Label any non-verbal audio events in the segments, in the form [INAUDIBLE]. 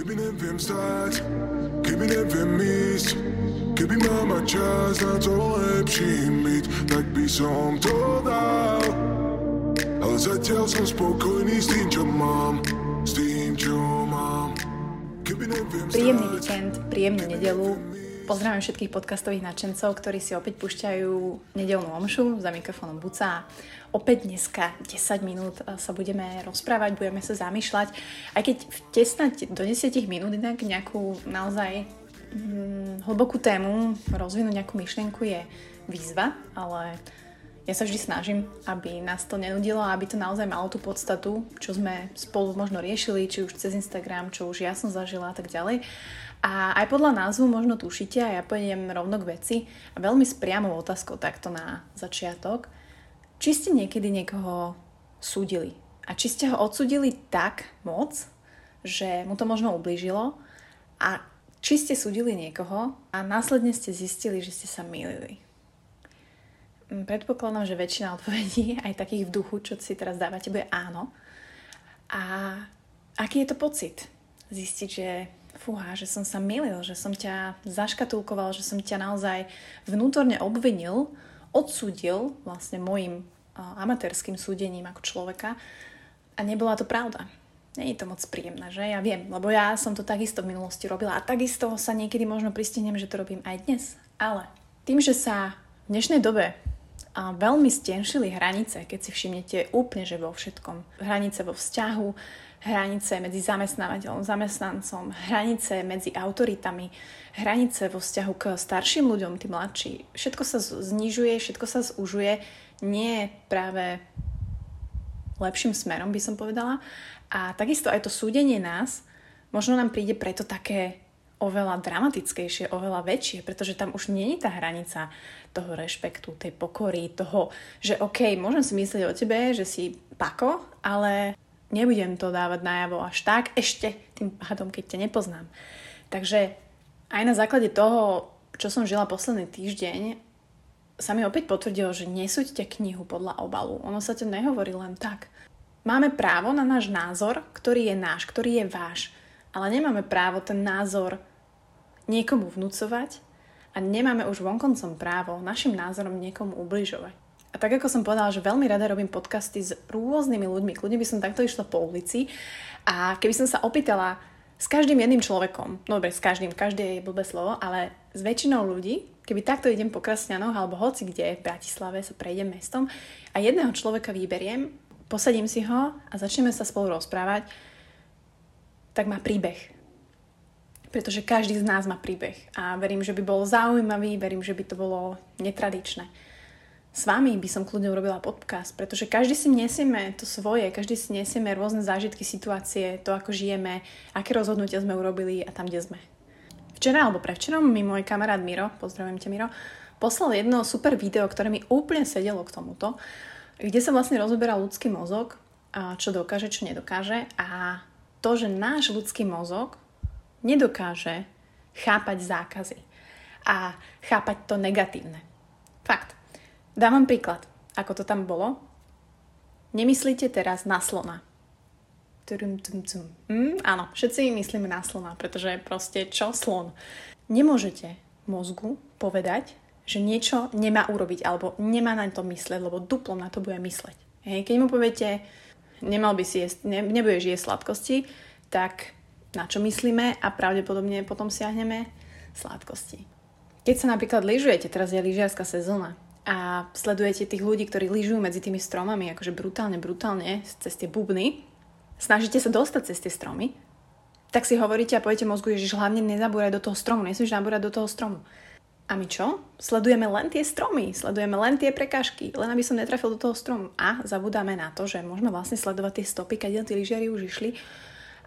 Keby neviem stať, keby neviem ísť, keby mama čas na to lepší myť, tak by som to dal. Ale zatiaľ som spokojný s tým, čo mám, s tým, čo mám. Príjemný víkend, príjemnú nedelu. Pozdravujem všetkých podcastových nadšencov, ktorí si opäť púšťajú nedelnú omšu za mikrofónom Buca Opäť dneska 10 minút sa budeme rozprávať, budeme sa zamýšľať. Aj keď vtesnať do 10 minút inak nejakú naozaj hm, hlbokú tému, rozvinúť nejakú myšlienku je výzva, ale ja sa vždy snažím, aby nás to nenudilo a aby to naozaj malo tú podstatu, čo sme spolu možno riešili, či už cez Instagram, čo už ja som zažila a tak ďalej. A aj podľa názvu možno tušíte a ja pôjdem rovno k veci a veľmi s priamou otázkou takto na začiatok – či ste niekedy niekoho súdili a či ste ho odsudili tak moc, že mu to možno ublížilo a či ste súdili niekoho a následne ste zistili, že ste sa mýlili. Mm, predpokladám, že väčšina odpovedí, [LAUGHS] aj takých v duchu, čo si teraz dávate, bude áno. A aký je to pocit? Zistiť, že fúha, že som sa milil, že som ťa zaškatulkoval, že som ťa naozaj vnútorne obvinil odsúdil vlastne môjim amatérským súdením ako človeka a nebola to pravda. Nie je to moc príjemné, že? Ja viem, lebo ja som to takisto v minulosti robila a takisto sa niekedy možno pristihnem, že to robím aj dnes. Ale tým, že sa v dnešnej dobe a veľmi stenšili hranice, keď si všimnete úplne, že vo všetkom. Hranice vo vzťahu, hranice medzi zamestnávateľom, zamestnancom, hranice medzi autoritami, hranice vo vzťahu k starším ľuďom, tí mladší. Všetko sa znižuje, všetko sa zúžuje, nie práve lepším smerom, by som povedala. A takisto aj to súdenie nás možno nám príde preto také oveľa dramatickejšie, oveľa väčšie, pretože tam už nie je tá hranica toho rešpektu, tej pokory, toho, že OK, môžem si myslieť o tebe, že si pako, ale nebudem to dávať najavo až tak, ešte tým pádom, keď ťa nepoznám. Takže aj na základe toho, čo som žila posledný týždeň, sa mi opäť potvrdilo, že nesúďte knihu podľa obalu. Ono sa to nehovorí len tak. Máme právo na náš názor, ktorý je náš, ktorý je váš, ale nemáme právo ten názor niekomu vnúcovať a nemáme už vonkoncom právo našim názorom niekomu ubližovať. A tak ako som povedala, že veľmi rada robím podcasty s rôznymi ľuďmi, kľudne by som takto išla po ulici. A keby som sa opýtala s každým jedným človekom, no dobre, s každým, každé je blbé slovo, ale s väčšinou ľudí, keby takto idem po Krasňanoch alebo hoci kde v Bratislave sa prejdem mestom a jedného človeka vyberiem, posadím si ho a začneme sa spolu rozprávať, tak má príbeh. Pretože každý z nás má príbeh a verím, že by bol zaujímavý, verím, že by to bolo netradičné. S vami by som kľudne urobila podcast, pretože každý si nesieme to svoje, každý si nesieme rôzne zážitky, situácie, to ako žijeme, aké rozhodnutia sme urobili a tam, kde sme. Včera alebo prevčerom mi môj kamarát Miro, pozdravujem ťa Miro, poslal jedno super video, ktoré mi úplne sedelo k tomuto, kde sa vlastne rozoberá ľudský mozog, čo dokáže, čo nedokáže a to, že náš ľudský mozog nedokáže chápať zákazy a chápať to negatívne. Fakt. Dávam príklad, ako to tam bolo. Nemyslíte teraz na slona. Mm, áno, všetci myslíme na slona, pretože proste čo slon? Nemôžete mozgu povedať, že niečo nemá urobiť alebo nemá na to mysleť, lebo duplom na to bude mysleť. Hej, keď mu poviete, nemal by si jesť, ne, nebudeš jesť sladkosti, tak na čo myslíme a pravdepodobne potom siahneme sladkosti. Keď sa napríklad lyžujete, teraz je lyžiarska sezóna a sledujete tých ľudí, ktorí lyžujú medzi tými stromami, akože brutálne, brutálne, cez tie bubny, snažíte sa dostať cez tie stromy, tak si hovoríte a poviete mozgu, že hlavne nezabúraj do toho stromu, nesmieš nabúrať do toho stromu. A my čo? Sledujeme len tie stromy, sledujeme len tie prekážky, len aby som netrafil do toho stromu. A zabudáme na to, že môžeme vlastne sledovať tie stopy, keď tí lyžiari už išli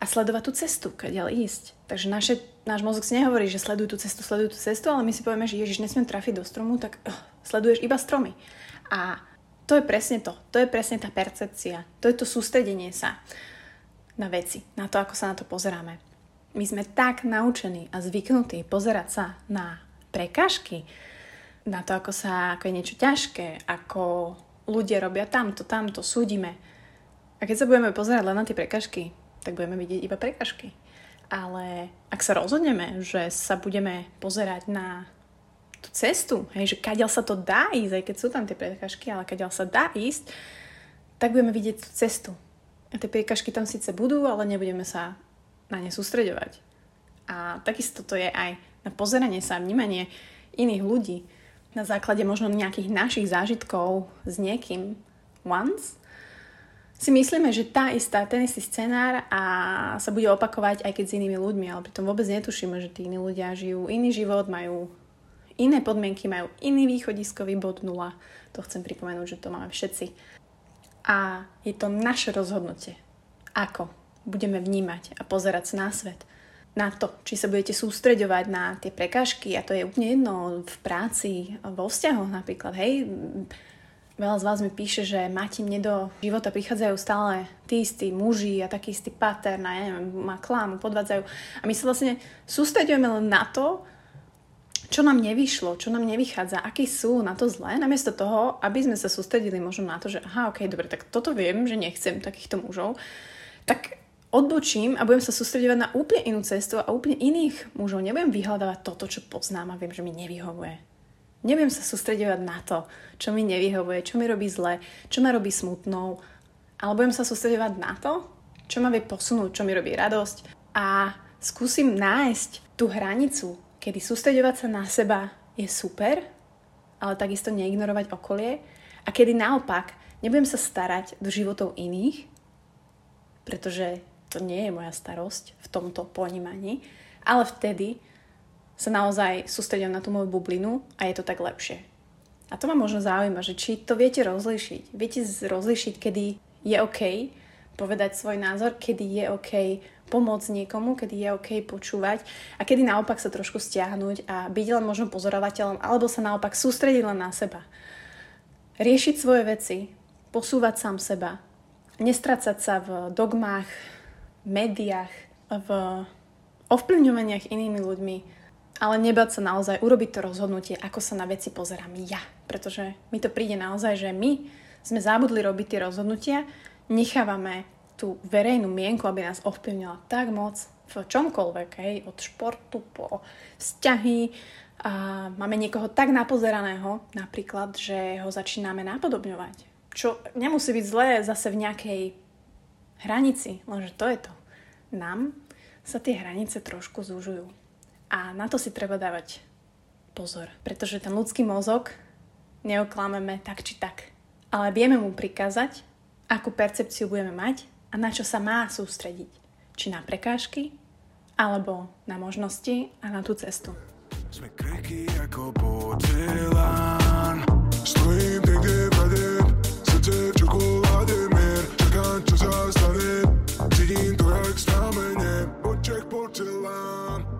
a sledovať tú cestu, keď ísť. Takže naše, náš mozog si nehovorí, že sleduj tú cestu, sleduj tú cestu, ale my si povieme, že Ježiš, nesmiem trafiť do stromu, tak uh, sleduješ iba stromy. A to je presne to. To je presne tá percepcia. To je to sústredenie sa na veci, na to, ako sa na to pozeráme. My sme tak naučení a zvyknutí pozerať sa na prekažky, na to, ako, sa, ako je niečo ťažké, ako ľudia robia tamto, tamto, súdime. A keď sa budeme pozerať len na tie prekažky, tak budeme vidieť iba prekažky. Ale ak sa rozhodneme, že sa budeme pozerať na tú cestu, hej, že kadiaľ sa to dá ísť, aj keď sú tam tie prekažky, ale kadiaľ sa dá ísť, tak budeme vidieť tú cestu. A tie priekažky tam síce budú, ale nebudeme sa na ne sústreďovať. A takisto to je aj na pozeranie sa, vnímanie iných ľudí na základe možno nejakých našich zážitkov s niekým once, si myslíme, že tá istá, ten istý scenár a sa bude opakovať aj keď s inými ľuďmi, ale pritom vôbec netušíme, že tí iní ľudia žijú iný život, majú iné podmienky, majú iný východiskový bod nula. To chcem pripomenúť, že to máme všetci. A je to naše rozhodnutie. Ako budeme vnímať a pozerať sa na svet. Na to, či sa budete sústreďovať na tie prekážky a to je úplne jedno v práci, vo vzťahoch napríklad. Hej, Veľa z vás mi píše, že máte mne do života prichádzajú stále tí istí muži a taký istý pattern a ja neviem, ma klamu, podvádzajú. A my sa vlastne sústredujeme len na to, čo nám nevyšlo, čo nám nevychádza, akí sú na to zlé, namiesto toho, aby sme sa sústredili možno na to, že aha, ok, dobre, tak toto viem, že nechcem takýchto mužov, tak odbočím a budem sa sústredovať na úplne inú cestu a úplne iných mužov. Nebudem vyhľadávať toto, čo poznám a viem, že mi nevyhovuje. Nebudem sa sústredovať na to, čo mi nevyhovuje, čo mi robí zle, čo ma robí smutnou, ale budem sa sústredovať na to, čo ma vie posunúť, čo mi robí radosť. A skúsim nájsť tú hranicu kedy sústredovať sa na seba je super, ale takisto neignorovať okolie. A kedy naopak nebudem sa starať do životov iných, pretože to nie je moja starosť v tomto ponímaní, ale vtedy sa naozaj sústredím na tú moju bublinu a je to tak lepšie. A to ma možno zaujíma, že či to viete rozlišiť. Viete rozlišiť, kedy je OK povedať svoj názor, kedy je OK pomôcť niekomu, kedy je OK počúvať a kedy naopak sa trošku stiahnuť a byť len možno pozorovateľom alebo sa naopak sústrediť len na seba. Riešiť svoje veci, posúvať sám seba, nestracať sa v dogmách, médiách, v ovplyvňovaniach inými ľuďmi, ale nebať sa naozaj urobiť to rozhodnutie, ako sa na veci pozerám ja. Pretože mi to príde naozaj, že my sme zabudli robiť tie rozhodnutia, nechávame tú verejnú mienku, aby nás ovplyvnila tak moc v čomkoľvek, hej, od športu po vzťahy. A máme niekoho tak napozeraného, napríklad, že ho začíname napodobňovať. Čo nemusí byť zlé zase v nejakej hranici, lenže to je to. Nám sa tie hranice trošku zúžujú. A na to si treba dávať pozor, pretože ten ľudský mozog neoklameme tak či tak. Ale vieme mu prikázať, akú percepciu budeme mať a na čo sa má sústrediť. Či na prekážky, alebo na možnosti a na tú cestu. Sme kreky ako porcelán Stojím niekde vade Srdce v čokoláde mier Čakám, čo sa stane Cítim to jak znamenie Oček porcelán